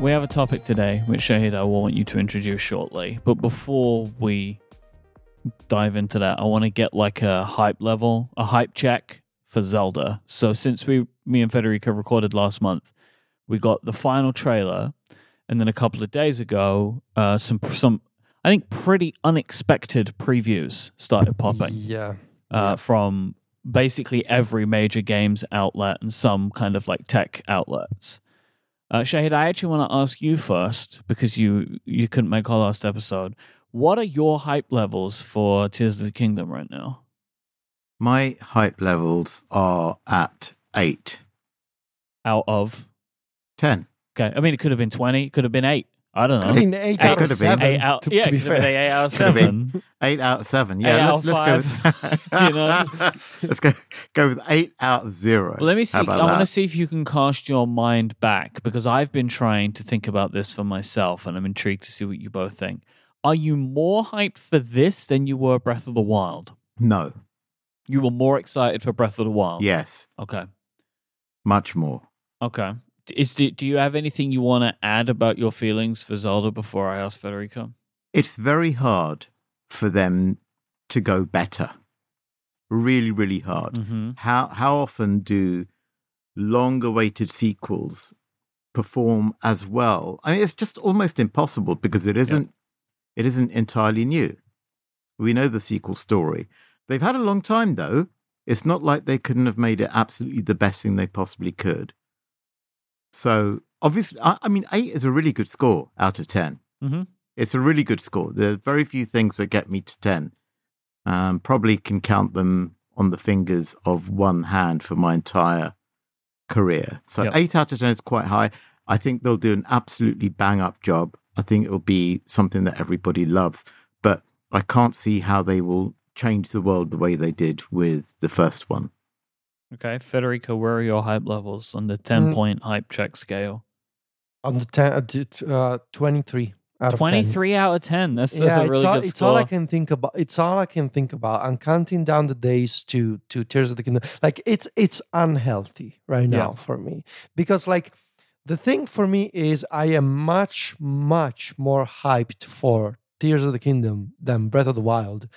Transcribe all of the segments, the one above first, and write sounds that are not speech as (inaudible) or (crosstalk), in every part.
We have a topic today, which Shahid I will want you to introduce shortly. But before we dive into that, I want to get like a hype level, a hype check for Zelda. So since we, me and Federico recorded last month, we got the final trailer, and then a couple of days ago, uh, some some I think pretty unexpected previews started popping Yeah. uh, from basically every major games outlet and some kind of like tech outlets. Uh, Shahid, I actually want to ask you first because you you couldn't make our last episode. What are your hype levels for Tears of the Kingdom right now? My hype levels are at eight, Out of 10. okay, I mean it could have been twenty, it could have been eight. I don't know. I mean, eight Eight out could of have been. seven. eight out, to, yeah, to be it could have been fair. eight out of Could have been. seven. Eight out of seven. Yeah, out let's of let's go with (laughs) (laughs) you know? let's go go with eight out of zero. Well, let me see. I want to see if you can cast your mind back because I've been trying to think about this for myself, and I'm intrigued to see what you both think. Are you more hyped for this than you were Breath of the Wild? No. You were more excited for Breath of the Wild. Yes. Okay. Much more. Okay. Is do, do you have anything you want to add about your feelings for Zelda before I ask Federico? It's very hard for them to go better. Really, really hard. Mm-hmm. How how often do long awaited sequels perform as well? I mean, it's just almost impossible because it isn't it isn't entirely new. We know the sequel story. They've had a long time though. It's not like they couldn't have made it absolutely the best thing they possibly could. So obviously, I, I mean, eight is a really good score out of 10 Mhm. It's a really good score. There are very few things that get me to ten. Um, probably can count them on the fingers of one hand for my entire career. So Yep. eight out of ten is quite high. I think they'll do an absolutely bang up job. I think it'll be something that everybody loves, but I can't see how they will change the world the way they did with the first one. Okay, Federico, where are your hype levels on the ten Mm. point hype check scale? On the ten, uh, t- t- uh, 23 out of 10. Twenty three out of ten. That's, that's yeah, a really it's, all, good it's score. all I can think about. It's all I can think about. I'm counting down the days to to Tears of the Kingdom. Like it's it's unhealthy right Yeah. now for me because like the thing for me is I am much much more hyped for Tears of the Kingdom than Breath of the Wild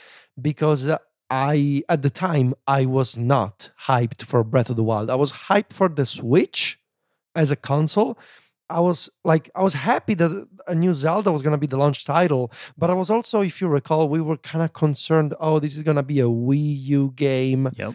because uh, I at the time I was not hyped for Breath of the Wild. I was hyped for the Switch as a console. I was like, I was happy that a new Zelda was going to be the launch title, but I was also, if you recall, we were kind of concerned. Oh, this is going to be a Wii U game Yep.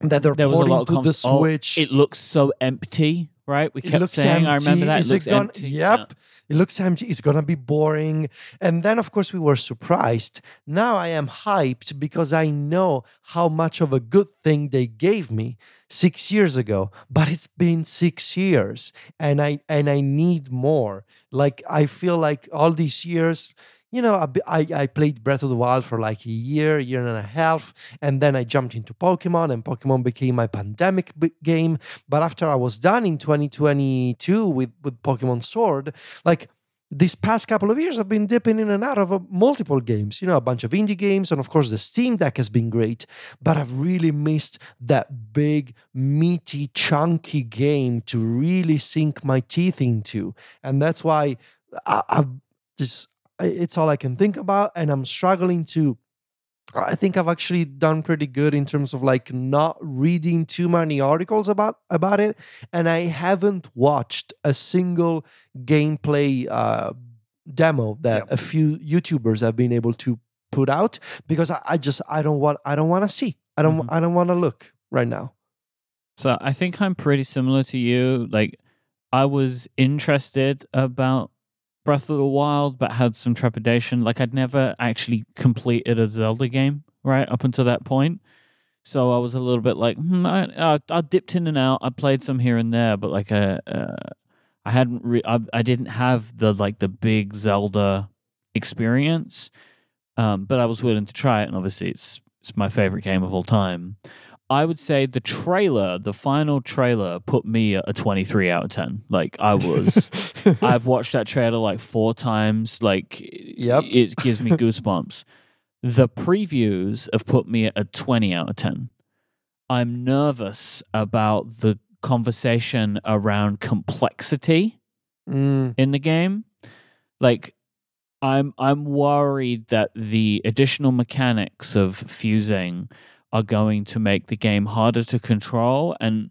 that they're There porting to the convers- oh, Switch. It looks so empty, right? We kept saying, I remember empty. that. Is It looks gonna- empty. Yep. It looks empty. It's gonna be boring. And then, of course, we were surprised. Now I am hyped because I know how much of a good thing they gave me six years ago. But it's been six years, and I and I need more. Like I feel like all these years. You know, I, I played Breath of the Wild for like a year, year and a half, and then I jumped into Pokemon, and Pokemon became my pandemic game. But after I was done in 2022 with with Pokemon Sword, like these past couple of years, I've been dipping in and out of uh, multiple games. You know, a bunch of indie games, and of course, the Steam Deck has been great. But I've really missed that big, meaty, chunky game to really sink my teeth into, and that's why I, I've just it's all I can think about, and I'm struggling to I think I've actually done pretty good in terms of like not reading too many articles about about it, and I haven't watched a single gameplay uh, demo that a few YouTubers have been able to put out because I, I just I don't want I don't want to see I don't Mhm. I don't want to look right now. So I think I'm pretty similar to you. Like I was interested about Breath of the Wild, but had some trepidation. Like I'd never actually completed a Zelda game right up until that point. So I was a little bit like, hmm, I, I, I dipped in and out. I played some here and there, but like, uh, uh, I hadn't, re- I, I didn't have the like the big Zelda experience. Um, but I was willing to try it, and obviously, it's it's my favorite game of all time. I would say the trailer, the final trailer, put me at a 23 out of 10. Like, I was, (laughs) I've watched that trailer like four times. Like, Yep. it gives me goosebumps. the previews have put me at a 20 out of 10. I'm nervous about the conversation around complexity Mm, in the game. Like I'm I'm worried that the additional mechanics of fusing are going to make the game harder to control and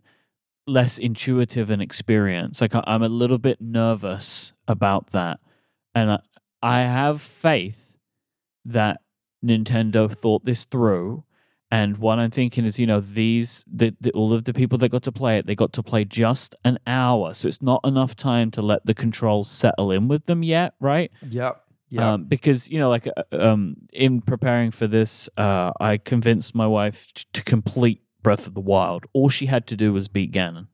less intuitive an experience. Like I'm a little bit nervous about that. And I, have faith that Nintendo thought this through. And what I'm thinking is, you know, these the, the all of the people that got to play it, they got to play just an hour, so it's not enough time to let the controls settle in with them yet, right? yeah. Yeah. Um, because you know, like uh, um, in preparing for this, uh, I convinced my wife to complete Breath of the Wild. All she had to do was beat Ganon.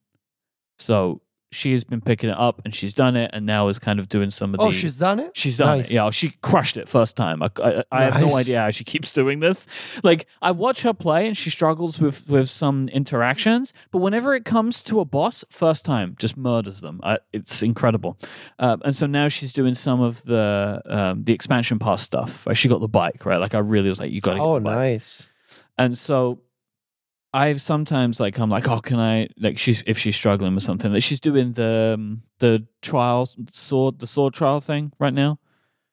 So she has been picking it up, and she's done it, and now is kind of doing some of the. oh, she's done it? She's done Nice. it. Yeah, she crushed it first time. I, I, I have no idea how she keeps doing this. Like I watch her play, and she struggles with with some interactions. But whenever it comes to a boss, first time just murders them. Uh, it's incredible. Um, and so now she's doing some of the um, the expansion pass stuff. Like, she got the bike right. Like I really was like, you got to. Oh, nice. And so I've sometimes like I'm like, oh, can I like she's if she's struggling with something that she's doing the um, the trial sword the sword trial thing right now.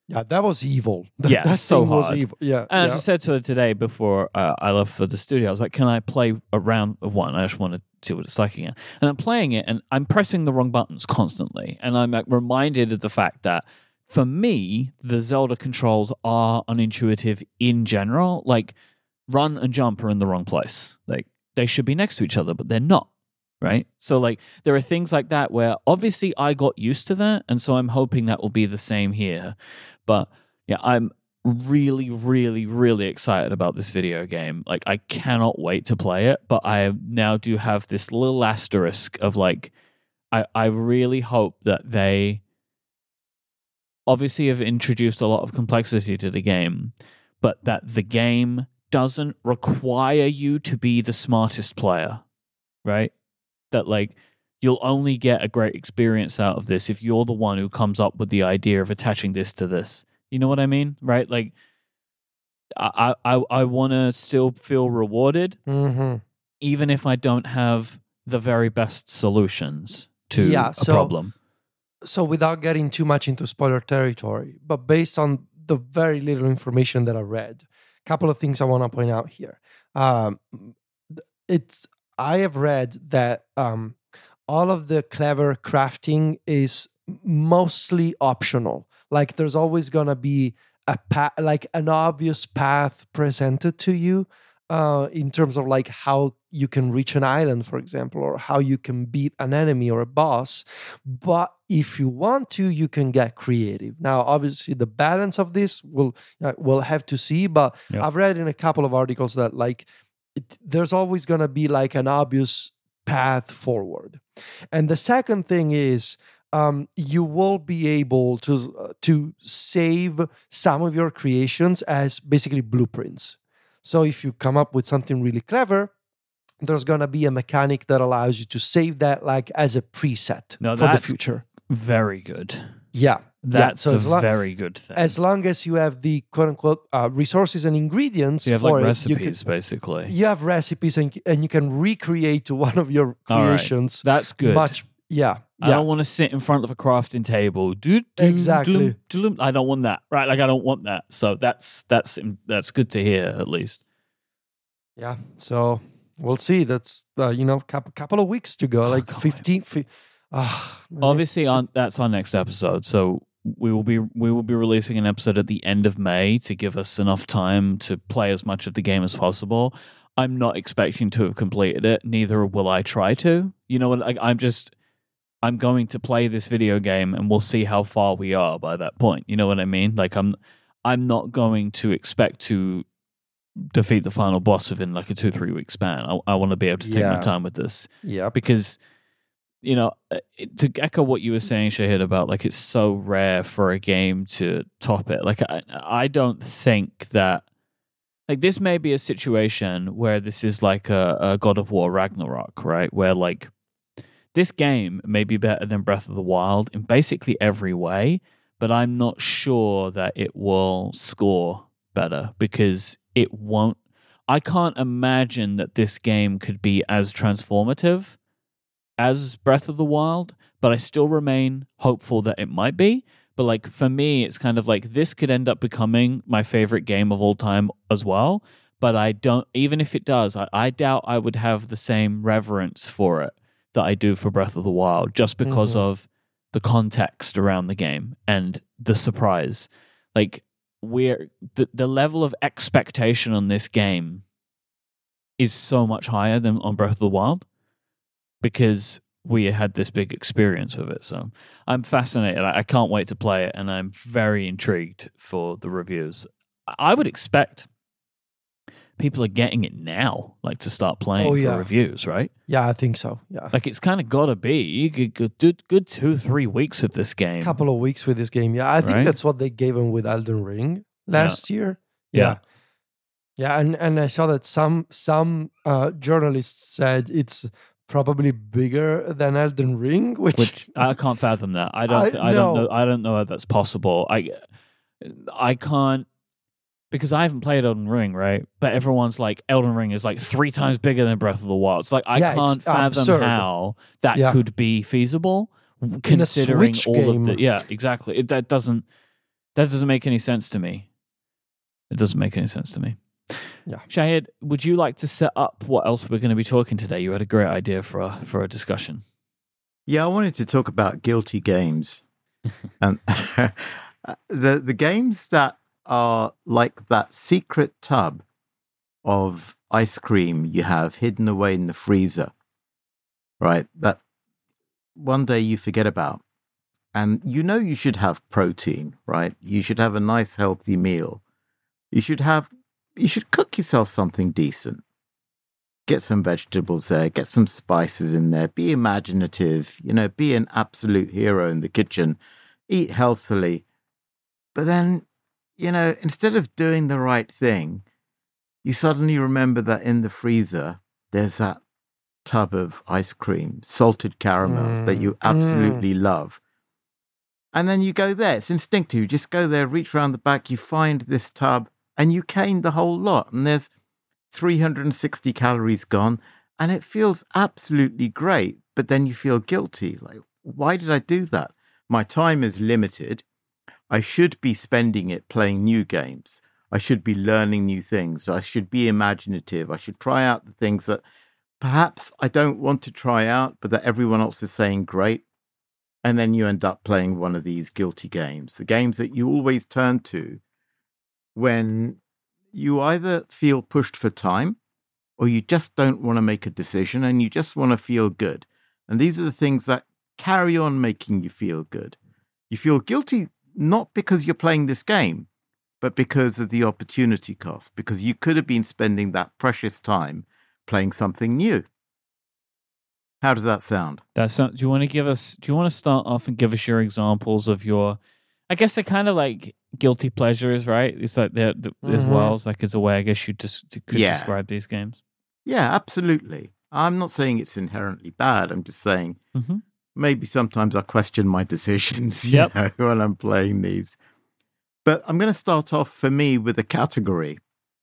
Yeah, that was evil. That, (laughs) Yeah, that so thing was hard. evil. Yeah. And yeah. as I said to her today before uh, I left for the studio, I was like, "Can I play a round of one? I just want to see what it's like again." And I'm playing it, and I'm pressing the wrong buttons constantly, and I'm like, reminded of the fact that for me, the Zelda controls are unintuitive in general. Like, run and jump are in the wrong place. Like, they should be next to each other, but they're not. Right. So, like, there are things like that where obviously I got used to that. And so I'm hoping that will be the same here. But yeah, I'm really, really, really excited about this video game. Like, I cannot wait to play it. But I now do have this little asterisk of like, I, I really hope that they obviously have introduced a lot of complexity to the game, but that the game doesn't require you to be the smartest player, right? That like you'll only get a great experience out of this if you're the one who comes up with the idea of attaching this to this. You know what I mean? Right? Like I I I want to still feel rewarded Mhm. even if I don't have the very best solutions to Yeah, a so- problem. so without getting too much into spoiler territory, but based on the very little information that I read, couple of things I want to point out here. Um, it's I have read that um, all of the clever crafting is mostly optional. Like there's always gonna be a path, like an obvious path presented to you uh, in terms of like how you can reach an island, for example, or how you can beat an enemy or a boss. But if you want to, you can get creative. Now, obviously, the balance of this will uh, we'll have to see. But Yep. I've read in a couple of articles that like it, there's always gonna be like an obvious path forward. And the second thing is um, you will be able to uh, to save some of your creations as basically blueprints. So if you come up with something really clever, there's gonna be a mechanic that allows you to save that like as a preset No, for the future. Very good. Yeah. That's so a as lo- very good thing. As long as you have the quote unquote uh, resources and ingredients you have for like it, you can- recipes, basically. you have recipes and and you can recreate one of your right. creations That's good. much yeah I yeah don't want to sit in front of a crafting table. Do, do, Exactly. do. I don't want that. Right? Like I don't want that. So that's that's that's good to hear at least. yeah so we'll see that's uh, you know couple, couple of weeks to go Oh, like. 15 fi- man. Obviously, on that's our next episode. So we will be we will be releasing an episode at the end of May to give us enough time to play as much of the game as possible. I'm not expecting to have completed it. Neither will I try to. You know what? I'm just I'm going to play this video game, and we'll see how far we are by that point. You know what I mean? Like I'm I'm not going to expect to defeat the final boss within like a two three week span. I, I want to be able to take my time with this yeah because you know uh, to echo what you were saying shahid about like it's so rare for a game to top it like i, I don't think that like this may be a situation where this is like a, a god of war ragnarok right where like this game may be better than breath of the wild in basically every way but i'm not sure that it will score better because it won't i can't imagine that this game could be as transformative as Breath of the Wild, but I still remain hopeful that it might be. But like for me, it's kind of like this could end up becoming my favorite game of all time as well. But I don't, even if it does, I, I doubt I would have the same reverence for it that I do for Breath of the Wild just because Mhm. of the context around the game and the surprise. Like, we're the, the level of expectation on this game is so much higher than on Breath of the Wild because we had this big experience with it. So I'm fascinated. I, I can't wait to play it, and I'm very intrigued for the reviews. I would expect people are getting it now, like to start playing Oh, for reviews, right? Yeah, I think so. Yeah. Like it's kind of got to be. You could go good, good two, three weeks with this game. A couple of weeks with this game. Yeah, I think Right? that's what they gave him with Elden Ring last year. Yeah. Yeah. Yeah, and, and I saw that some some uh, journalists said it's probably bigger than Elden Ring, which, which I can't fathom that. I don't. I- I, I don't know. I don't know how that's possible. I I can't because I haven't played Elden Ring, right? But mm-hmm. everyone's like Elden Ring is like three times bigger than Breath of the Wild. It's like I Yeah, can't fathom absurd. how that Yeah. could be feasible, considering Switch all of the. Yeah, exactly. It, that doesn't that doesn't make any sense to me. It doesn't make any sense to me. Yeah. Shahid, would you like to set up what else we're going to be talking today? You had a great idea for a for a discussion. Yeah, I wanted to talk about guilty games, (laughs) and (laughs) the the games that are like that secret tub of ice cream you have hidden away in the freezer, right? That one day you forget about, and you know you should have protein, right? You should have a nice healthy meal. You should have you should cook yourself something decent get some vegetables there, get some spices in there, be imaginative, you know, be an absolute hero in the kitchen, eat healthily. But then, you know, instead of doing the right thing, you suddenly remember that in the freezer, there's that tub of ice cream, salted caramel that Mm, you mm. absolutely love. And then you go there. It's instinctive. You just go there, reach around the back, you find this tub, and you cane the whole lot. And there's 360 calories gone and it feels absolutely great but then you feel guilty like why did i do that my time is limited i should be spending it playing new games i should be learning new things i should be imaginative i should try out the things that perhaps i don't want to try out but that everyone else is saying great and then you end up playing one of these guilty games the games that you always turn to when you either feel pushed for time or you just don't want to make a decision and you just want to feel good. And these are the things that carry on making you feel good. You feel guilty not because you're playing this game, but because of the opportunity cost, because you could have been spending that precious time playing something new. How does that sound? That's not, do you want to give us? Do you want to start off and give us your examples of your? I guess they're kind of like guilty pleasures, right? It's like they're, th as Mhm. well as like as a way. I guess you just could Yeah. describe these games. Yeah, absolutely. I'm not saying it's inherently bad. I'm just saying Mhm. Maybe sometimes I question my decisions (laughs) you Yep. know, when I'm playing these. But I'm going to start off for me with a category,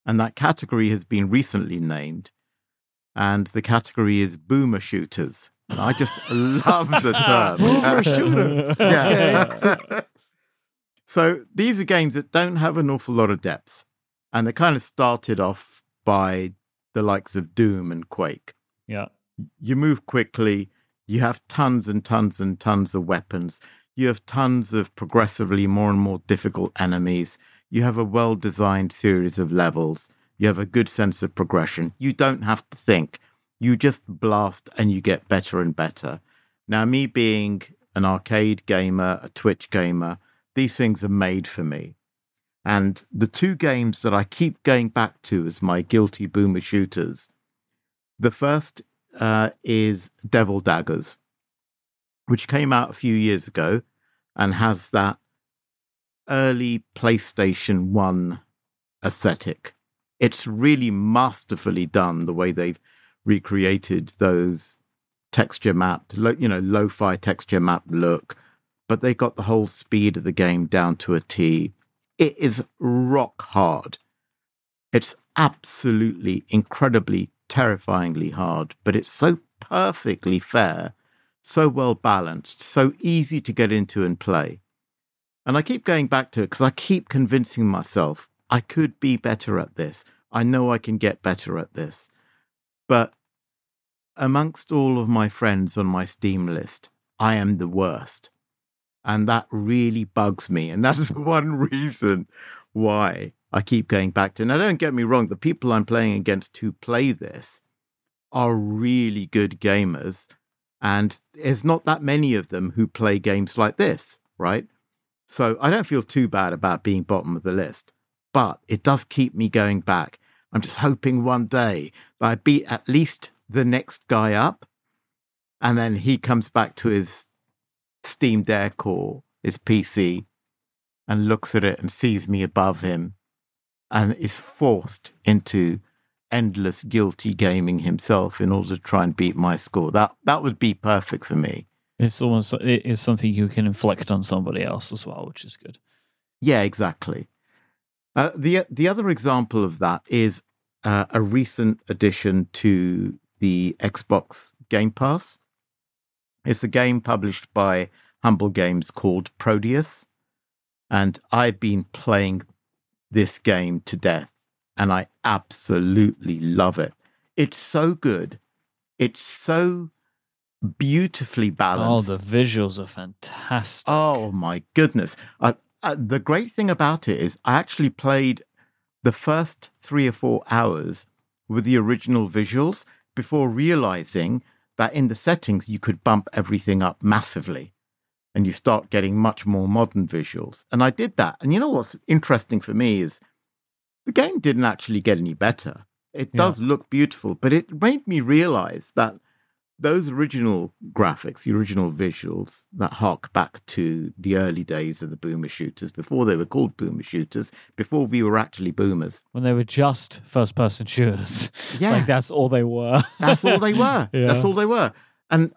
and that category has been recently named, and the category is boomer shooters. And I just (laughs) love the term. Boomer shooter. (laughs) Yeah. so these are games that don't have an awful lot of depth, and they kind of started off by the likes of Doom and Quake Yeah. you move quickly, you have tons and tons and tons of weapons, you have tons of progressively more and more difficult enemies, you have a well designed series of levels, you have a good sense of progression. You don't have to think, you just blast and you get better and better. Now, me being an arcade gamer, a Twitch gamer, these things are made for me. And the two games that I keep going back to as my guilty boomer shooters the first uh, is Devil Daggers, which came out a few years ago and has that early PlayStation 1 aesthetic. It's really masterfully done the way they've recreated those texture mapped, lo- you know, lo fi texture map look, but they got the whole speed of the game down to a T. It is rock hard. It's absolutely incredibly terrifyingly hard, but it's so perfectly fair so well balanced, so easy to get into and play. And I keep going back to it because I keep convincing myself I could be better at this. I know I can get better at this. But amongst all of my friends on my Steam list, I am the worst. And that really bugs me. And that is (laughs) one reason why I keep going back to. Now, don't get me wrong, the people I'm playing against who play this are really good gamers. And there's not that many of them who play games like this, right? So I don't feel too bad about being bottom of the list, but it does keep me going back. I'm just hoping one day that I beat at least the next guy up, and then he comes back to his Steam Deck or his PC and looks at it and sees me above him and is forced into endless guilty gaming himself in order to try and beat my score. That that would be perfect for me. It's almost it is something you can inflict on somebody else as well, which is good. Yeah, exactly. Uh, the the other example of that is uh, a recent addition to the Xbox Game Pass. It's a game published by Humble Games called Prodeus, and I've been playing this game to death, and I absolutely love it. It's so good. It's so beautifully balanced. Oh, the visuals are fantastic. Oh my goodness. Uh, uh, the great thing about it is I actually played the first three or four hours with the original visuals before realizing that in the settings you could bump everything up massively and you start getting much more modern visuals. And I did that. And you know what's interesting for me is the game didn't actually get any better. It Yeah. does look beautiful, but it made me realize that those original graphics, the original visuals that hark back to the early days of the boomer shooters, before they were called boomer shooters, before we were actually boomers. When they were just first person shooters. (laughs) Yeah. like that's all they were. That's all they (laughs) were. Yeah. That's all they were. And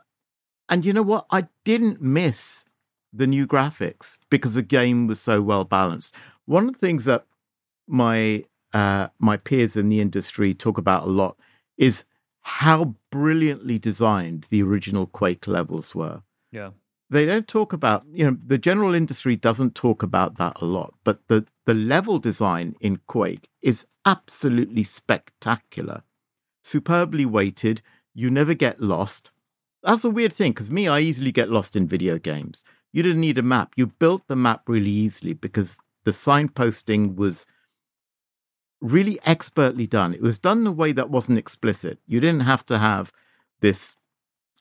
and you know what? I didn't miss the new graphics because the game was so well balanced. One of the things that my uh, my peers in the industry talk about a lot is how brilliantly designed the original Quake levels were. Yeah. They don't talk about, you know, the general industry doesn't talk about that a lot, but the the level design in Quake is absolutely spectacular superbly weighted. You never get lost. That's a weird thing because me, I easily get lost in video games. You didn't need a map. You built the map really easily because the signposting was really expertly done. It was done in a way that wasn't explicit. You didn't have to have this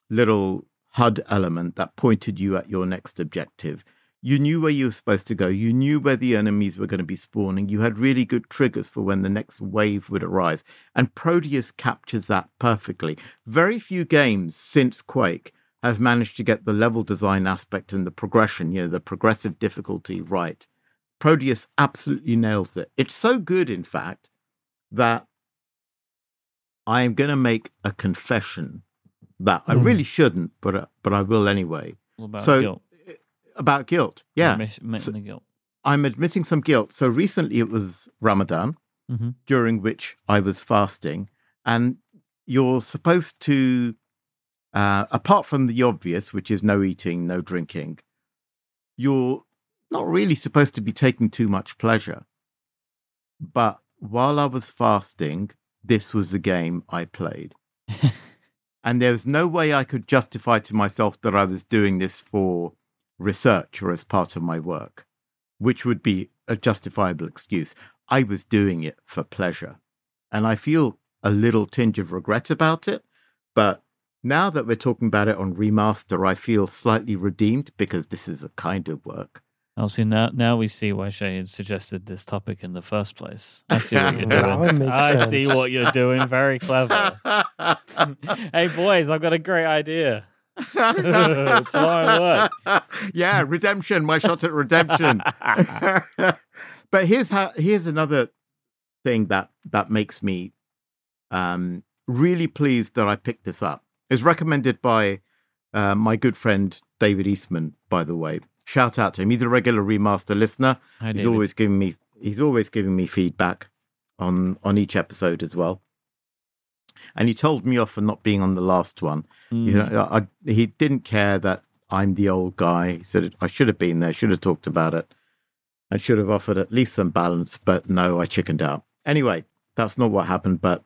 little HUD element that pointed you at your next objective. You knew where you were supposed to go. You knew where the enemies were going to be spawning. You had really good triggers for when the next wave would arise. And Prodeus captures that perfectly. Very few games since Quake have managed to get the level design aspect and the progression, you know, the progressive difficulty right. Prodeus absolutely nails it. It's so good, in fact, that I am going to make a confession that I Mm. really shouldn't, but uh, but I will anyway. So, guilt. About guilt, yeah. Admitting So- the guilt. I'm admitting some guilt. So recently it was Ramadan, hmm during which I was fasting, and you're supposed to, uh, apart from the obvious, which is no eating, no drinking, you're not really supposed to be taking too much pleasure. But while I was fasting, this was the game I played. (laughs) and there was no way I could justify to myself that I was doing this for research or as part of my work, which would be a justifiable excuse. I was doing it for pleasure. And I feel a little tinge of regret about it. But now that we're talking about it on remaster, I feel slightly redeemed because this is a kind of work. I'll see now. Now we see why Shahid suggested this topic in the first place. I see what you're (laughs) doing. makes I see what you're doing. Very clever. (laughs) hey boys, I've got a great idea. It's my work. (laughs) yeah, redemption, my shot at redemption. (laughs) (laughs) but here's how here's another thing that that makes me um really pleased that I picked this up. It's recommended by uh, my good friend David Eastman, by the way. Shout out to him. He's a regular remaster listener. Hi, He's David. always giving me he's always giving me feedback on on each episode as well. And he told me off for not being on the last one. Mm. You know, I, he didn't care that I'm the old guy. He said I should have been there, should have talked about it, and should have offered at least some balance. But no, I chickened out. Anyway, that's not what happened. But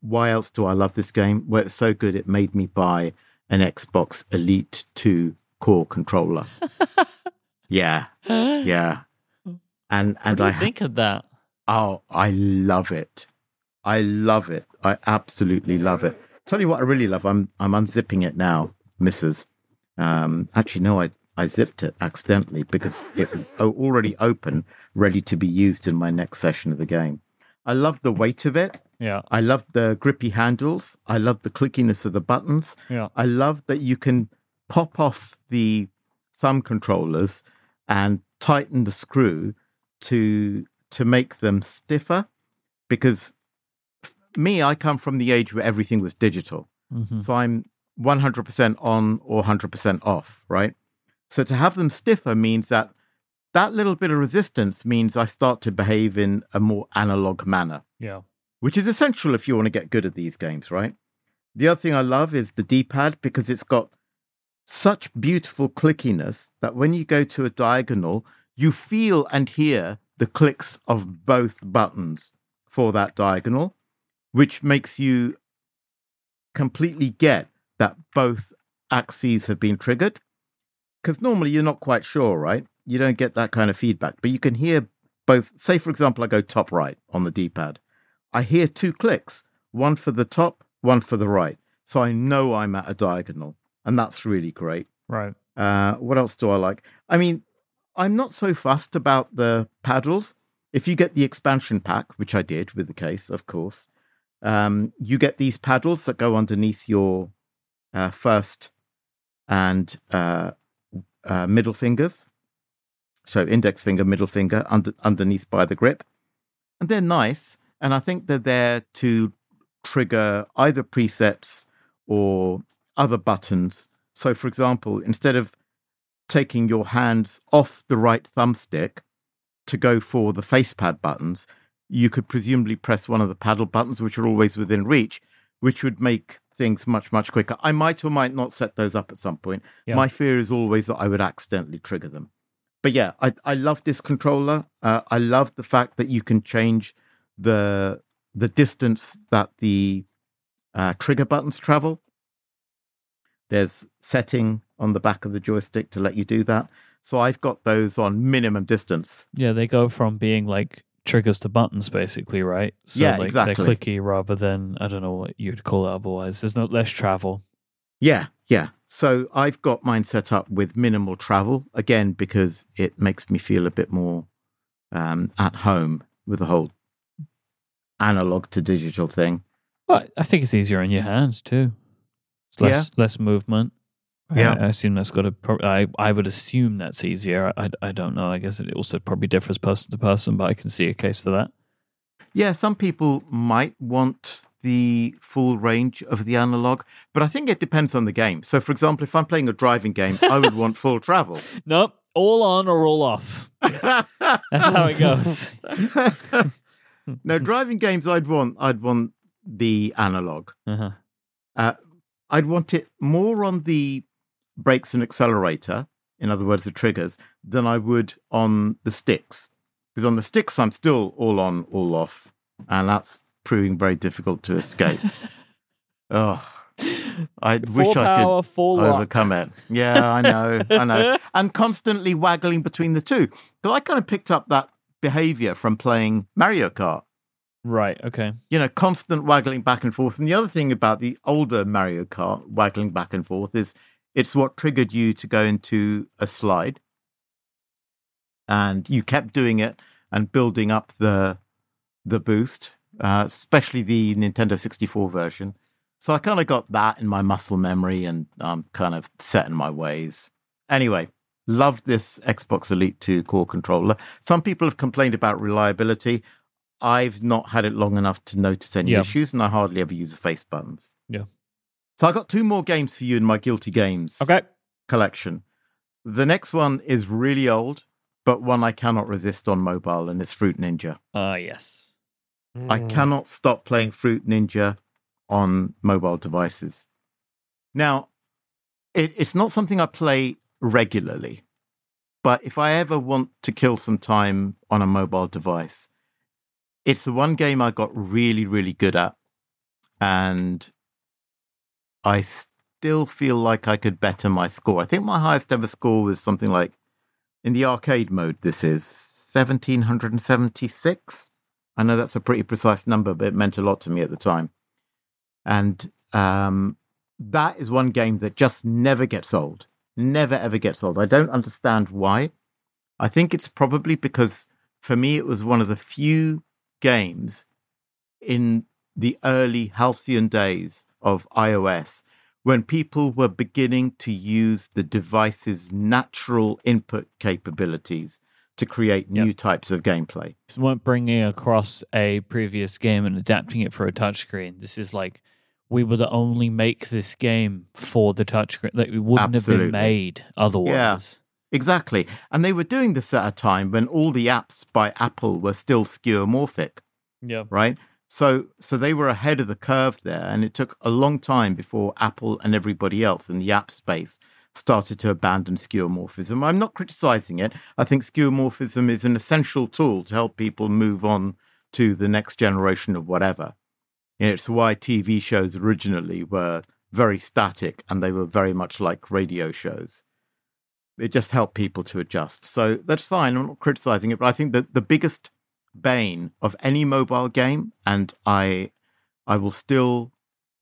why else do I love this game? Well, it's so good it made me buy an Xbox Elite 2 core controller. (laughs) yeah, yeah. And and I think of that? Oh, I love it. I love it. I absolutely love it. Tell you what I really love. I'm I'm unzipping it now, Mrs. Um, actually, no, I I zipped it accidentally because it was already open, ready to be used in my next session of the game. I love the weight of it. Yeah, I love the grippy handles. I love the clickiness of the buttons. yeah. I love that you can pop off the thumb controllers and tighten the screw to to make them stiffer because me I come from the age where everything was digital. hmm So I'm 100% on or 100% off, right? So to have them stiffer means that that little bit of resistance means I start to behave in a more analog manner Yeah. which is essential if you want to get good at these games, right? The other thing I love is the D pad because it's got such beautiful clickiness that when you go to a diagonal, you feel and hear the clicks of both buttons for that diagonal, which makes you completely get that both axes have been triggered. Because normally you're not quite sure, right? You don't get that kind of feedback, but you can hear both. Say, for example, I go top right on the D pad. I hear two clicks, one for the top, one for the right. So I know I'm at a diagonal, and that's really great. Right. Uh, what else do I like? I mean, I'm not so fussed about the paddles. If you get the expansion pack, which I did with the case, of course, um, you get these paddles that go underneath your uh, first and uh, uh, middle fingers. So index finger, middle finger, under, underneath by the grip. And they're nice. And I think they're there to trigger either presets or other buttons. So, for example, instead of taking your hands off the right thumbstick to go for the facepad buttons, you could presumably press one of the paddle buttons, which are always within reach, which would make things much, much quicker. I might or might not set those up at some point. Yeah. My fear is always that I would accidentally trigger them. But yeah, I, I love this controller. Uh, I love the fact that you can change the the distance that the uh, trigger buttons travel. There's setting on the back of the joystick to let you do that. So I've got those on minimum distance. Yeah, they go from being like triggers to buttons, basically, right? So Yeah, like exactly. they're clicky rather than I don't know what you'd call it otherwise. There's no less travel. Yeah, yeah. So I've got mine set up with minimal travel again because it makes me feel a bit more um, at home with the whole analog to digital thing. But I think it's easier in your hands too. It's less less movement. I- Yeah. I, assume that's got to. Pro- I I would assume that's easier. I, I don't know. I guess it also probably differs person to person, but I can see a case for that. Yeah, some people might want the full range of the analog, but I think it depends on the game. So, for example, if I'm playing a driving game, I would want full travel. (laughs) Nope, all on or all off. (laughs) That's how it goes. (laughs) no, driving games, I'd want, I'd want the analog. Uh-huh. Uh, I'd want it more on the brakes and accelerator, in other words, the triggers, than I would on the sticks. Because on the sticks, I'm still all on, all off, and that's proving very difficult to escape. (laughs) oh, I wish full I could power, full lock. overcome it. Yeah, I know, I know. (laughs) And constantly waggling between the two. Because I kind of picked up that behavior from playing Mario Kart. Right. Okay. You know, constant waggling back and forth. And the other thing about the older Mario Kart waggling back and forth is it's what triggered you to go into a slide. And you kept doing it and building up the the boost, uh, especially the Nintendo 64 version. So I kind of got that in my muscle memory and I'm kind of set in my ways. Anyway, love this Xbox Elite 2 core controller. Some people have complained about reliability. I've not had it long enough to notice any Yeah. issues and I hardly ever use the face buttons. Yeah. So I got two more games for you in my Guilty Games Okay. collection. The next one is really old, but one I cannot resist on mobile, and it's Fruit Ninja. Ah, yes. I Mm. cannot stop playing Fruit Ninja on mobile devices. Now, it, it's not something I play regularly, but if I ever want to kill some time on a mobile device, it's the one game I got really, really good at. And I still feel like I could better my score. I think my highest ever score was something like in the arcade mode, this is 1776. I know that's a pretty precise number, but it meant a lot to me at the time. And um, that is one game that just never gets old. Never ever gets old. I don't understand why. I think it's probably because for me, it was one of the few games in the early halcyon days of iOS when people were beginning to use the device's natural input capabilities to create Yep. new types of gameplay. This weren't bringing across a previous game and adapting it for a touchscreen. This is like we would only make this game for the touchscreen. Like it wouldn't have been made otherwise. Yeah, Exactly. And they were doing this at a time when all the apps by Apple were still skeuomorphic. Yeah. right? So so they were ahead of the curve there, and it took a long time before Apple and everybody else in the app space started to abandon skeuomorphism. I'm not criticizing it. I think skeuomorphism is an essential tool to help people move on to the next generation of whatever. And it's why TV shows originally were very static and they were very much like radio shows. It just helped people to adjust. So that's fine. I'm not criticizing it, but I think that the biggest bane of any mobile game, and I I will still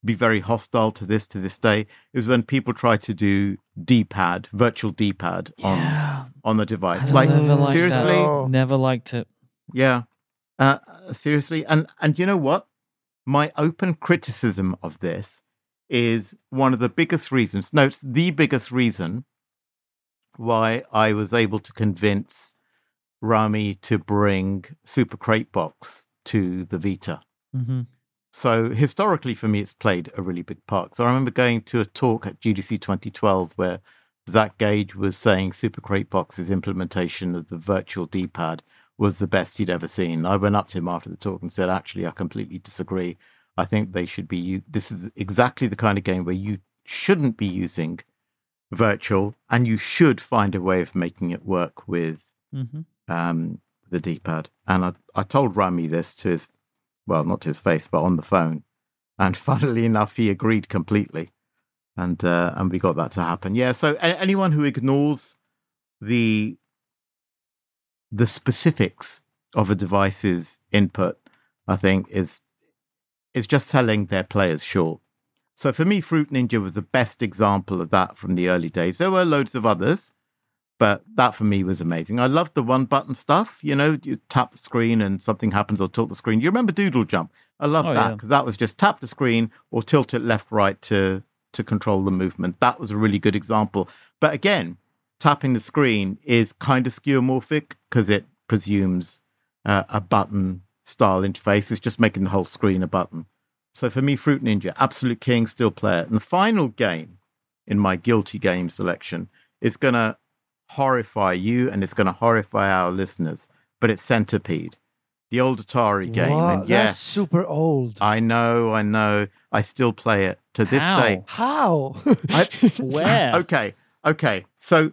be very hostile to this to this day, is when people try to do D-pad, virtual D-pad on Yeah. on the device. I Like never that. seriously, No. Never liked it. yeah, uh, seriously, and and you know what? My open criticism of this is one of the biggest reasons. No, it's the biggest reason why I was able to convince Rami to bring Super Crate Box to the Vita. Mm-hmm. So historically, for me, it's played a really big part. So I remember going to a talk at GDC 2012 where Zach Gage was saying Super Crate Box's implementation of the virtual D-pad was the best he'd ever seen. I went up to him after the talk and said, "Actually, I completely disagree. I think they should be. u- This is exactly the kind of game where you shouldn't be using virtual, and you should find a way of making it work with Mm-hmm. Um, the D-pad. And I, I told Rami this to his, well, not to his face, but on the phone. And (laughs) funnily enough, he agreed completely, and uh, and we got that to happen. Yeah. So a- anyone who ignores the the specifics of a device's input, I think, is is just selling their players short. So for me, Fruit Ninja was the best example of that from the early days. There were loads of others, but that for me was amazing. I loved the one button stuff. You know, you tap the screen and something happens or tilt the screen. You remember Doodle Jump? I love Oh, that yeah. because that was just tap the screen or tilt it left, right to to control the movement. That was a really good example. But again, tapping the screen is kind of skeuomorphic because it presumes uh, a button style interface. It's just making the whole screen a button. So for me, Fruit Ninja, absolute king, still play it. And the final game in my guilty game selection is going to horrify you and it's going to horrify our listeners. But it's Centipede, the old Atari game. What? And yes, That's super old. I know, I know. I still play it to this How? day. How? I- (laughs) Where? (laughs) Okay, okay. So,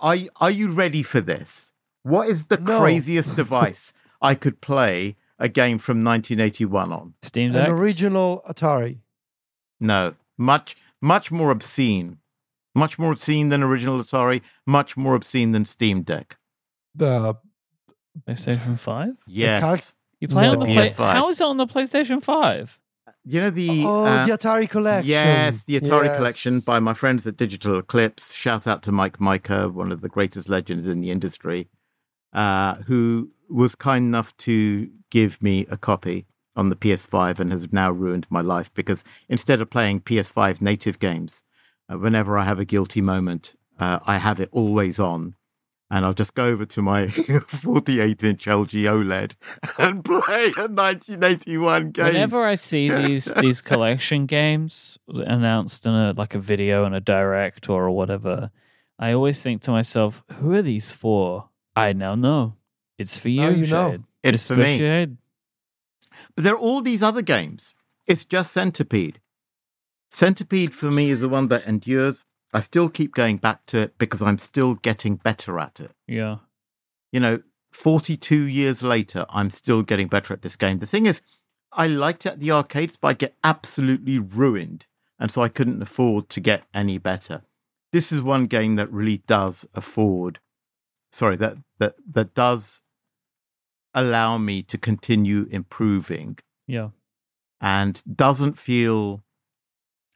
are are you ready for this? What is the No. craziest device I could play a game from 1981 on? Steam Deck. An original Atari. No, much much more obscene, much more obscene than original Atari, much more obscene than Steam Deck. The PlayStation Five. Yes, You play on No. the play- PS5. How is it on the PlayStation Five? you know the oh, uh, the Atari collection. Yes, the Atari Yes. collection by my friends at Digital Eclipse. Shout out to Mike Mika, one of the greatest legends in the industry, uh, who was kind enough to give me a copy on the PS5 and has now ruined my life because instead of playing PS5 native games, uh, whenever I have a guilty moment, uh, I have it always on. And I'll just go over to my (laughs) 48 inch LG OLED (laughs) and play a 1981 game. Whenever I see (laughs) these these collection games announced in a like a video and a direct or whatever, I always think to myself, "Who are these for?" I now know. It's for you, Now you know. Shahid. It's for me. Shahid. But there are all these other games It's just Centipede. Centipede for me is the one that endures. I still keep going back to it because I'm still getting better at it. Yeah. You know, 42 years later, I'm still getting better at this game. The thing is, I liked it at the arcades, but I get absolutely ruined. And so I couldn't afford to get any better. This is one game that really does afford, sorry, that, that, that does allow me to continue improving Yeah. and doesn't feel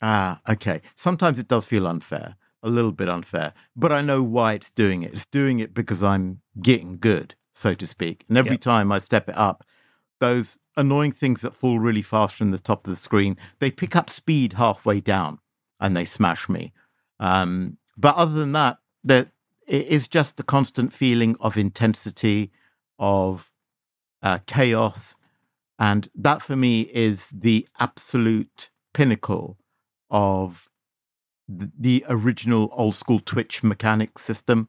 ah okay. Sometimes it does feel unfair a little bit unfair but i know why it's doing it. It's doing it because i'm getting good so to speak and every Yep. time i step it up those annoying things that fall really fast from the top of the screen they pick up speed halfway down and they smash me. Um, but other than that that it is just the constant feeling of intensity of uh, chaos and that for me is the absolute pinnacle of the original old school Twitch mechanic system.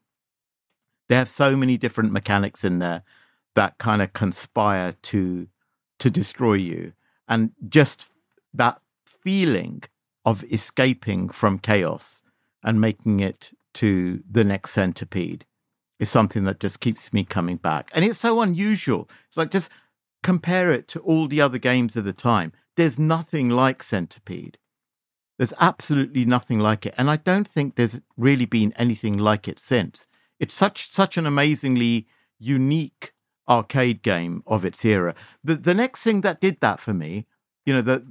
They have so many different mechanics in there that kind of conspire to to destroy you. And just that feeling of escaping from chaos and making it to the next centipede is something that just keeps me coming back. And it's so unusual. It's like just compare it to all the other games of the time. There's nothing like Centipede. There's absolutely nothing like it. And I don't think there's really been anything like it since. It's such such an amazingly unique arcade game of its era. The the next thing that did that for me, you know, that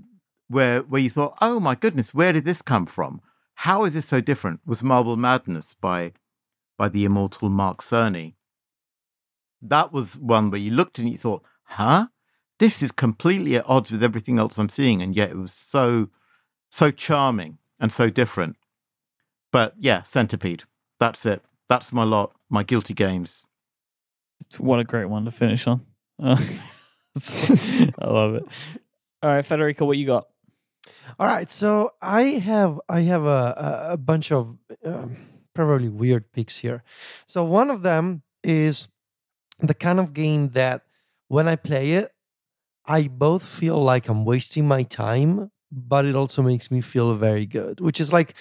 where where you thought, oh my goodness, where did this come from? How is this so different? Was Marble Madness by by the immortal Mark Cerny. That was one where you looked and you thought, huh? This is completely at odds with everything else I'm seeing, and yet it was so so charming and so different. But yeah, Centipede. That's it. That's my lot. My guilty games. What a great one to finish on. Uh, (laughs) I love it. All right, Federico, what you got? All right, so I have I have a a, a bunch of um, probably weird picks here. So one of them is the kind of game that when I play it, I both feel like I'm wasting my time, but it also makes me feel very good. Which is like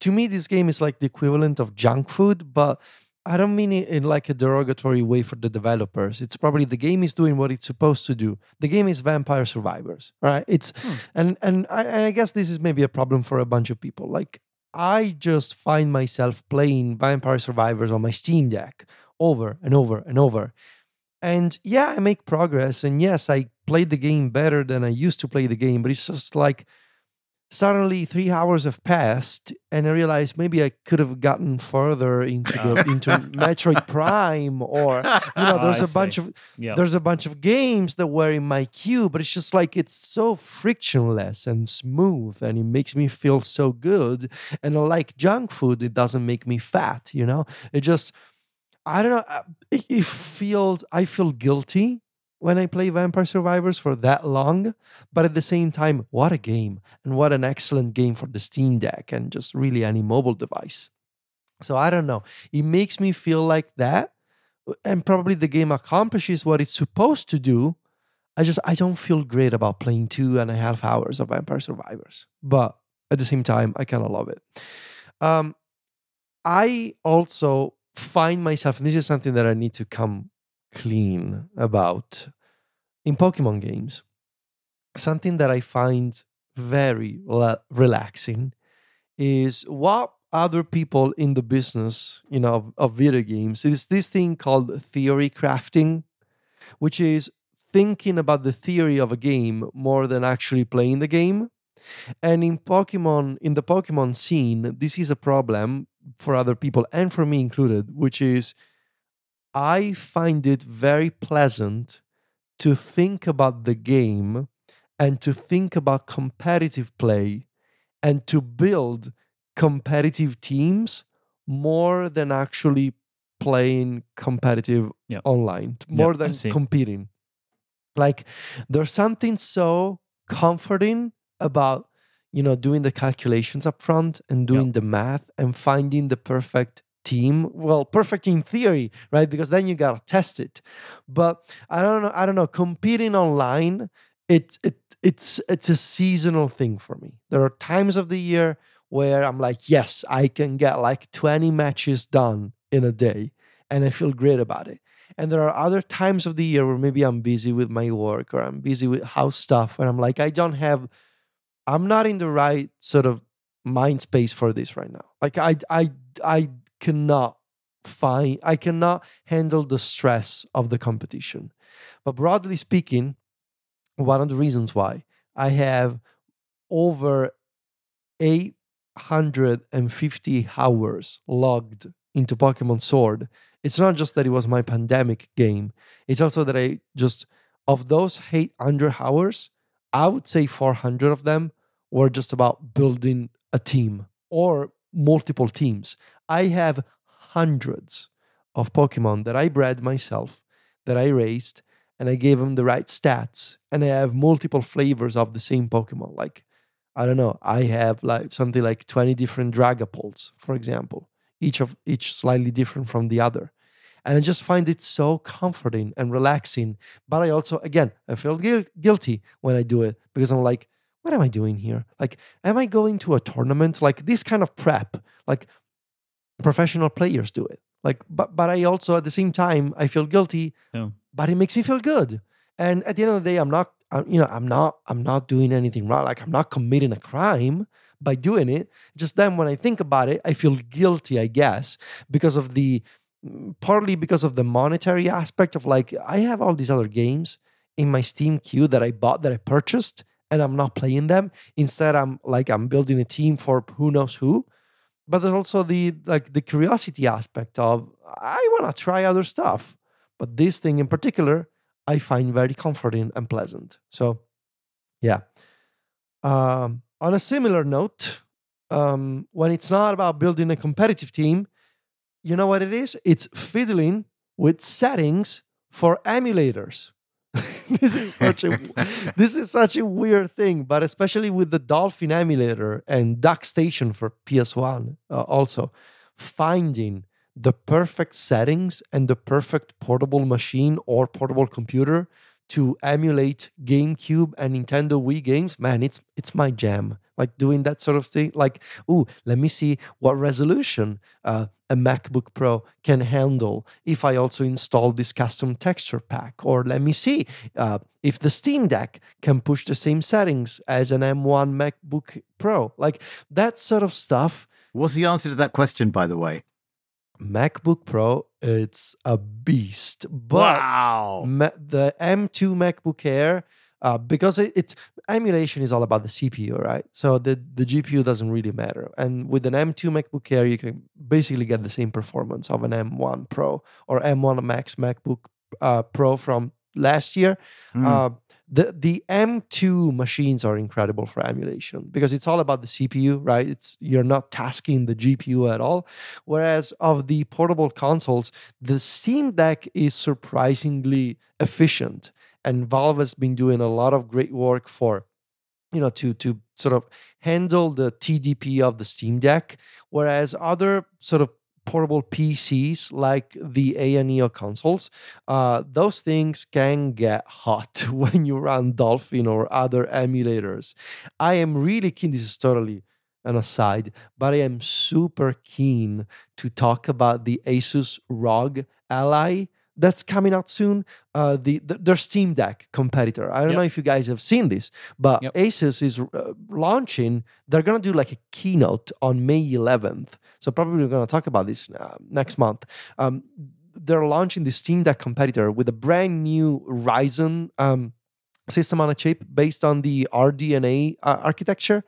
to me, this game is like the equivalent of junk food, but I don't mean it in like a derogatory way for the developers. It's probably the game is doing what it's supposed to do. The game is Vampire Survivors, right? It's hmm. and and I, and I guess this is maybe a problem for a bunch of people. Like I just find myself playing Vampire Survivors on my Steam Deck over and over and over. And yeah, I make progress. And yes, I played the game better than I used to play the game. But it's just like suddenly three hours have passed, and I realized maybe I could have gotten further into the into (laughs) Metroid Prime, or you know, Oh, there's I a bunch of Yeah. there's a bunch of games that were in my queue, but it's just like it's so frictionless and smooth, and it makes me feel so good. And like junk food, it doesn't make me fat. You know, it just I don't know. uh, It, it feels I feel guilty when I play Vampire Survivors for that long, but at the same time, what a game and what an excellent game for the Steam Deck and just really any mobile device. So I don't know. It makes me feel like that and probably the game accomplishes what it's supposed to do. I just I don't feel great about playing two and a half hours of Vampire Survivors, but at the same time, I kind of love it. Um, I also find myself, this is something that I need to come clean about in Pokemon games. Something that I find very la- relaxing is what other people in the business, you know, of, of video games, is this thing called theory crafting, which is thinking about the theory of a game more than actually playing the game. And in Pokemon, in the Pokemon scene, this is a problem for other people and for me included, which is I find it very pleasant to think about the game and to think about competitive play and to build competitive teams more than actually playing competitive Yep. online, more Yep, than competing. Like there's something so comforting about you know doing the calculations up front and doing the math and finding the perfect team well perfect in theory right because then you gotta test it but i don't know i don't know competing online it it it's it's a seasonal thing for me. There are times of the year where I'm like, yes, I can get like 20 matches done in a day and I feel great about it. And there are other times of the year where maybe I'm busy with my work or I'm busy with house stuff and I'm like, I don't have I'm not in the right sort of mind space for this right now. Like I I I cannot find I cannot handle the stress of the competition. But broadly speaking, one of the reasons why I have over 850 hours logged into Pokemon Sword. It's not just that it was my pandemic game, it's also that I just, of those 800 hours, I would say 400 of them were just about building a team or multiple teams. I have hundreds of Pokemon that I bred myself, that I raised, and I gave them the right stats. And I have multiple flavors of the same Pokemon. Like, I don't know, I have like something like 20 different Dragapults, for example, each of each slightly different from the other. And I just find it so comforting and relaxing. But I also, again, I feel gui- guilty when I do it because I'm like, what am I doing here? Like, am I going to a tournament? Like this kind of prep, like professional players do it. Like, but but I also at the same time I feel guilty, Yeah. but it makes me feel good. And at the end of the day, I'm not, I'm, you know, I'm not, I'm not doing anything wrong. Like I'm not committing a crime by doing it. Just then, when I think about it, I feel guilty, I guess, because of the partly because of the monetary aspect of like I have all these other games in my Steam queue that I bought that I purchased and I'm not playing them. Instead, I'm like I'm building a team for who knows who. But there's also the like the curiosity aspect of I want to try other stuff. But this thing in particular, I find very comforting and pleasant. So, yeah. Um, on a similar note, um, when it's not about building a competitive team, you know what it is? It's fiddling with settings for emulators. (laughs) this is such a (laughs) this is such a weird thing, but especially with the Dolphin emulator and DuckStation for PS1, uh, also finding the perfect settings and the perfect portable machine or portable computer to emulate GameCube and Nintendo Wii games, man, it's it's my jam. Like doing that sort of thing. Like, ooh, let me see what resolution uh, a MacBook Pro can handle if I also install this custom texture pack, or let me see uh, if the Steam Deck can push the same settings as an M1 MacBook Pro. Like that sort of stuff. What's the answer to that question, by the way? MacBook Pro, it's a beast. But wow. Ma- the M2 MacBook Air, uh, because it, it's emulation is all about the CPU, right? So the, the GPU doesn't really matter. And with an M2 MacBook Air, you can basically get the same performance of an M1 Pro or M1 Max MacBook uh, Pro from last year. Mm. Uh, the the M2 machines are incredible for emulation because it's all about the CPU, right? It's you're not tasking the GPU at all. Whereas of the portable consoles, the Steam Deck is surprisingly efficient, and Valve has been doing a lot of great work for you know to to sort of handle the TDP of the Steam Deck, whereas other sort of portable PCs like the AYANEO consoles, uh, those things can get hot (laughs) when you run Dolphin or other emulators. I am really keen. This is totally an aside, but I am super keen to talk about the Asus ROG Ally that's coming out soon. Uh, the, the their Steam Deck competitor. I don't Yep. know if you guys have seen this, but Yep. Asus is uh, launching. They're gonna do like a keynote on May 11th. So probably we're gonna talk about this uh, next month. Um, they're launching the Steam Deck competitor with a brand new Ryzen um, system on a chip based on the RDNA uh, architecture.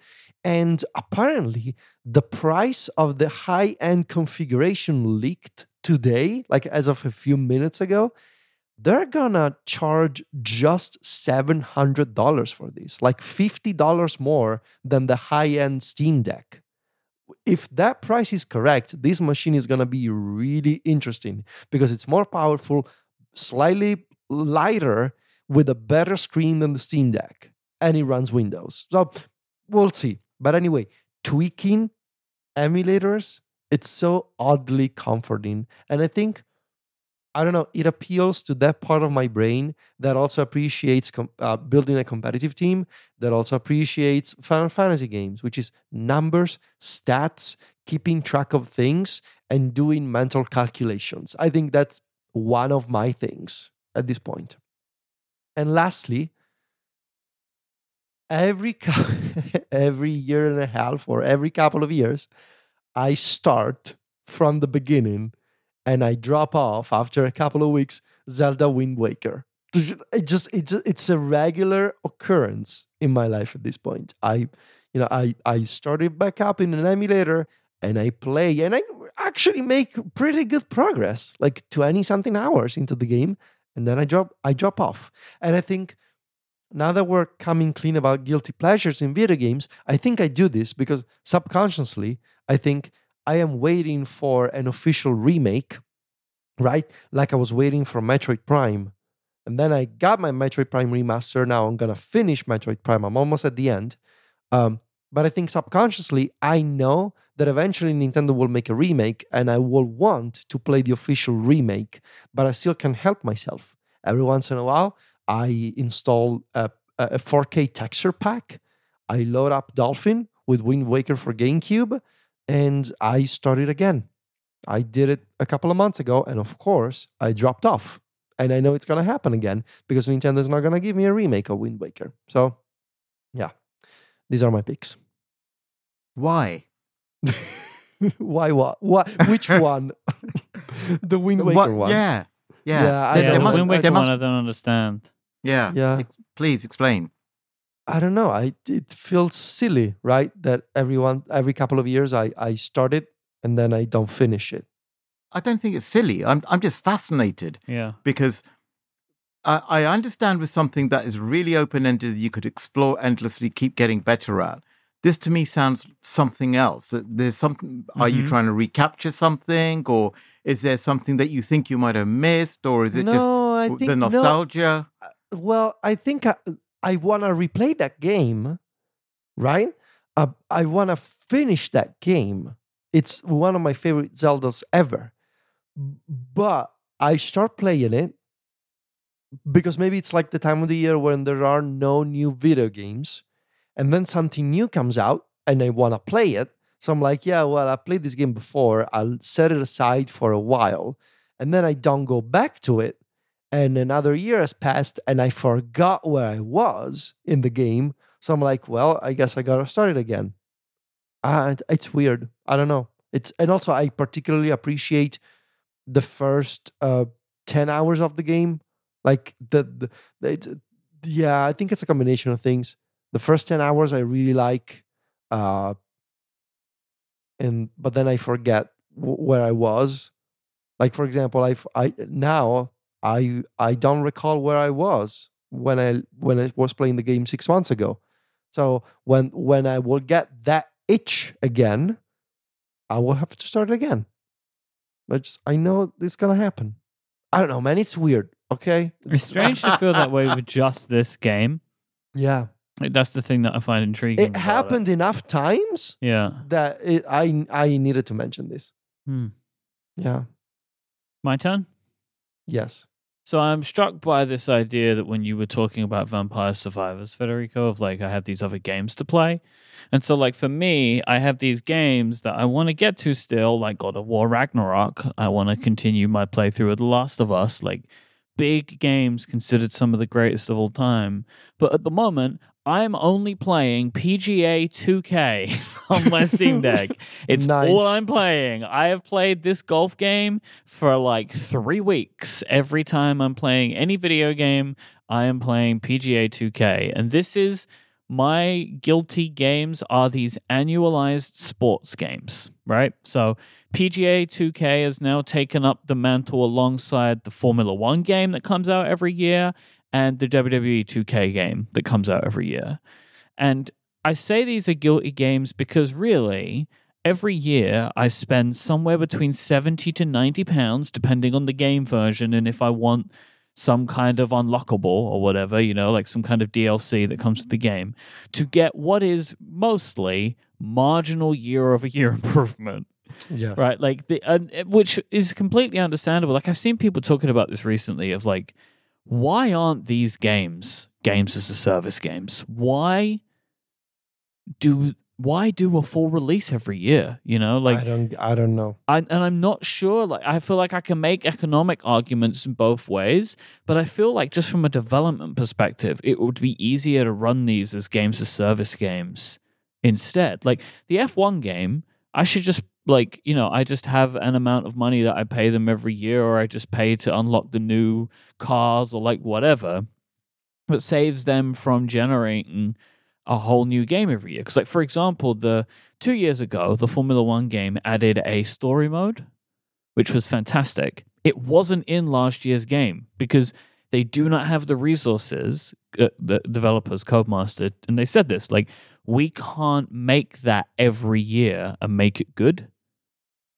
And apparently, the price of the high end configuration leaked today, like as of a few minutes ago. They're gonna charge just $700 for this, like $50 more than the high end Steam Deck if that price is correct, this machine is to be really interesting because it's more powerful, slightly lighter, with a better screen than the Steam Deck, and it runs Windows. So we'll see. But anyway, tweaking emulators, it's so oddly comforting. And I think I don't know, it appeals to that part of my brain that also appreciates com- uh, building a competitive team, that also appreciates Final Fantasy games, which is numbers, stats, keeping track of things, and doing mental calculations. I think that's one of my things at this point. And lastly, every (laughs) every year and a half or every couple of years, I start from the beginning and I drop off after a couple of weeks Zelda Wind Waker. It just it just it's a regular occurrence in my life at this point. I you know I I started back up in an emulator and I play and I actually make pretty good progress, like 20 something hours into the game and then I drop I drop off. And I think now that we're coming clean about guilty pleasures in video games, I think I do this because subconsciously I think I am waiting for an official remake, right? Like I was waiting for Metroid Prime. And then I got my Metroid Prime remaster. Now I'm going to finish Metroid Prime. I'm almost at the end. Um, but I think subconsciously, I know that eventually Nintendo will make a remake and I will want to play the official remake, but I still can't help myself. Every once in a while, I install a, a 4K texture pack. I load up Dolphin with Wind Waker for GameCube and I started again. I did it a couple of months ago, and of course, I dropped off. And I know it's going to happen again because Nintendo's not going to give me a remake of Wind Waker. So, yeah, these are my picks. Why? (laughs) Why? What? What? Which (laughs) one? (laughs) the Wind Waker What- one. Yeah, yeah. Yeah, I There- yeah, there the must- Wind Waker there one I don't understand. Yeah, Yeah. Ex- please explain. I don't know. I it feels silly, right? That everyone every couple of years I I start it and then I don't finish it. I don't think it's silly. I'm I'm just fascinated Yeah. because I, I understand with something that is really open ended, you could explore endlessly, keep getting better at. This to me sounds something else. That There's something. Are you Mhm. trying to recapture something, or is there something that you think you might have missed, or is it no, just I w- think the no. Well, I think I, I want to replay that game, right? Uh, I want to finish that game. It's one of my favorite Zeldas ever. But I start playing it because maybe it's like the time of the year when there are no new video games, and then something new comes out and I want to play it. So I'm like, yeah, well, I played this game before. I'll set it aside for a while, and then I don't go back to it and another year has passed and I forgot where I was in the game. So I'm like, well, I guess I gotta start it again. Uh, it's weird. I don't know. It's and also I particularly appreciate the first uh, ten hours of the game. Like the, the, the it's, yeah, I think it's a combination of things. The first ten hours I really like, uh, and but then I forget w- where I was. Like for example, I I now I I don't recall where I was when I when I was playing the game six months ago. So when when I will get that itch again, I will have to start again. But just, I know it's gonna happen. I don't know, man. It's weird. Okay. It's strange to feel that way with just this game. Yeah. That's the thing that I find intriguing. It happened enough times Yeah. that it, I I needed to mention this. Hmm. Yeah. My turn. Yes. So I'm struck by this idea that when you were talking about Vampire Survivors, Federico, of like I have these other games to play. And so like for me, I have these games that I want to get to still, like God of War Ragnarok. I want to continue my playthrough of The Last of Us, like big games considered some of the greatest of all time. But at the moment, I'm only playing PGA 2K (laughs) on my Steam Deck. (laughs) It's Nice. all I'm playing. I have played this golf game for like three weeks. Every time I'm playing any video game, I am playing PGA 2K. And this is my guilty games are these annualized sports games, right? So PGA 2K has now taken up the mantle alongside the Formula One game that comes out every year and the WWE 2K game that comes out every year. And I say these are guilty games because really, every year I spend somewhere between 70 to 90 pounds, depending on the game version, and if I want some kind of unlockable or whatever, you know, like some kind of DLC that comes with the game, to get what is mostly marginal year over year (laughs) improvement Yes. right? Like the uh, which is completely understandable. Like I've seen people talking about this recently of like, why aren't these games games as a service games? Why do why do a full release every year? You know, like I don't. I don't know. I, and I'm not sure. Like, I feel like I can make economic arguments in both ways, but I feel like just from a development perspective, it would be easier to run these as games as service games instead. Like the F1 game, I should just like you know, I just have an amount of money that I pay them every year, or I just pay to unlock the new cars or like whatever, but saves them from generating a whole new game every year. Because, like, for example, the two years ago, the Formula One game added a story mode, which was fantastic. It wasn't in last year's game because they do not have the resources, uh, the developers, Codemaster, and they said this like, we can't make that every year and make it good.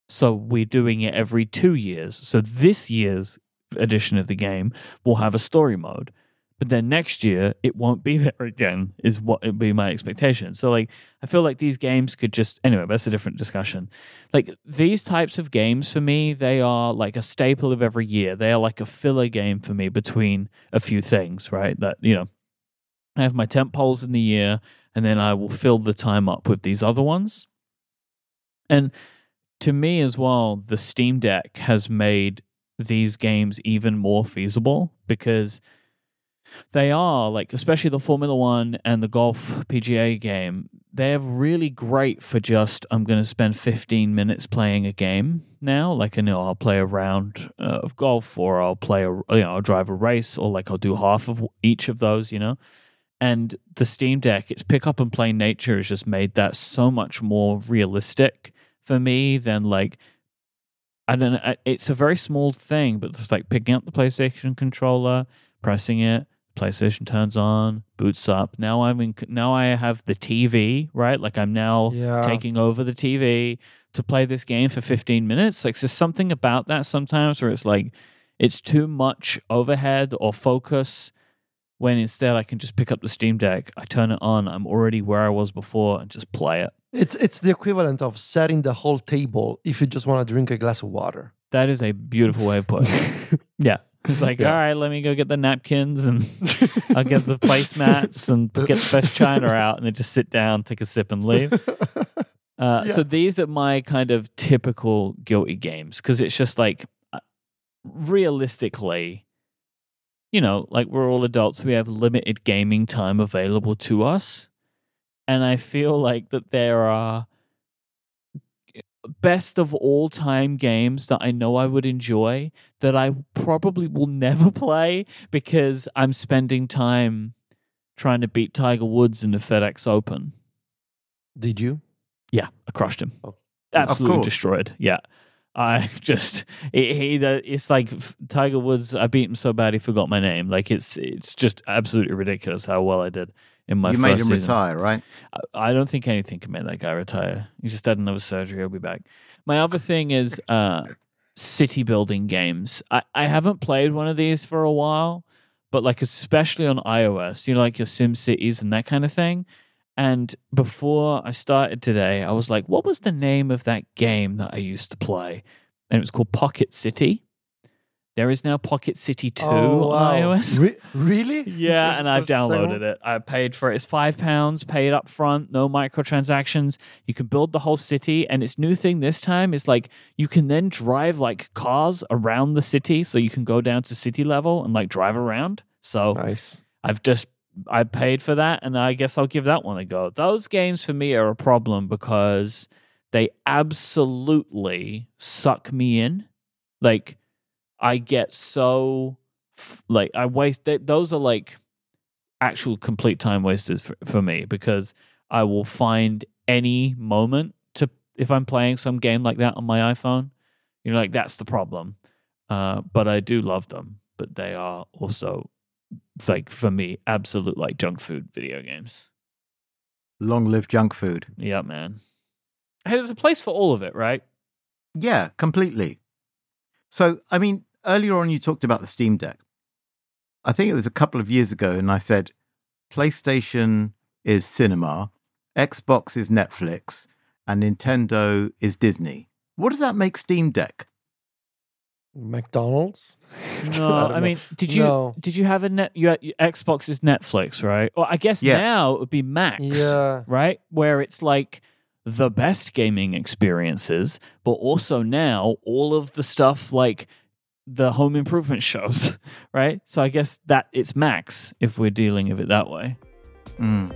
So we're doing it every two years. So this year's edition of the game will have a story mode but then next year it won't be (laughs) there again is what would be my expectation. So like i feel like these games could just anyway that's a different discussion. Like these types of games for me they are like a staple of every year. They are like a filler game for me between a few things right? That you know i have my temp poles in the year and then i will fill the time up with these other ones. And to me as well the steam deck has made these games even more feasible because they are like especially the formula one and the golf pga game they're really great for just i'm going to spend 15 minutes playing a game now like you know i'll play a round uh, of golf or i'll play a you know i'll drive a race or like i'll do half of each of those you know? And the steam deck its pick up and play nature has just made that so much more realistic for me than like I don't know. It's a very small thing, but it's like picking up the PlayStation controller, pressing it, PlayStation turns on, boots up. Now I'm in. Now I have the TV, right? Like I'm now Yeah. taking over the TV to play this game for 15 minutes. Like there's something about that sometimes where it's like it's too much overhead or focus. When instead I can just pick up the Steam Deck, I turn it on, I'm already where I was before, and just play it. It's it's the equivalent of setting the whole table if you just want to drink a glass of water. That is a beautiful way of putting it. (laughs) yeah. It's like, Yeah. all right, let me go get the napkins and (laughs) I'll get the placemats and get the best china out and then just sit down, take a sip and leave. (laughs) Uh, Yeah. So these are my kind of typical guilty games because it's just like uh, realistically, you know, like we're all adults, we have limited gaming time available to us. And I feel like that there are eh, best of all time games that I know I would enjoy that I probably will never (laughs) play because I'm spending time trying to beat Tiger Woods in the FedEx Open. Did you? Yeah, I crushed him. Oh. Absolutely destroyed. Yeah. I (laughs) just it, he it's like Tiger Woods I beat him so bad he forgot my name. Like it's it's just absolutely ridiculous how well I did in my you first made him season. retire, right? I- I don't think anything can make that guy retire. He just had another surgery. He'll be back. My other thing is (laughs) uh, city building games. I, I haven't played one of these for a while, but like especially on iOS, you know, like your Sim Cities and that kind of thing. And before I started today, I was like, what was the name of that game that I used to play? And it was called Pocket City. There is now Pocket City 2 Oh, wow. on iOS. Re- really? (laughs) Yeah, There's- and I've there's a second downloaded it. I paid for it. It's five pounds, paid up front, no microtransactions. You can build the whole city, and its new thing this time is like you can then drive like cars around the city, so you can go down to city level and like drive around. So? Nice. I've just I paid for that, and I guess I'll give that one a go. Those games for me are a problem because they absolutely suck me in. Like I get so like I waste th- those are like actual complete time wasters for, for me because I will find any moment to if I'm playing some game like that on my iPhone, you know, like that's the problem. Uh, but I do love them, but they are also like for me absolute like junk food video games. Long live junk food. Yeah, man. Hey, there's a place for all of it, right? Yeah, completely. So, I mean, earlier on you talked about the Steam Deck. I think it was a couple of years ago, and I said PlayStation is cinema, Xbox is Netflix, and Nintendo is Disney. What does that make Steam Deck? McDonald's? (laughs) No, I I, mean, did you No. did you have a net? You had, Xbox is Netflix, right? Well, I guess Yeah. now it would be Max, Yeah. right? Where it's like the best gaming experiences, but also now all of the stuff like the home improvement shows, (laughs) right? So I guess that it's Max if we're dealing with it that way. Mm.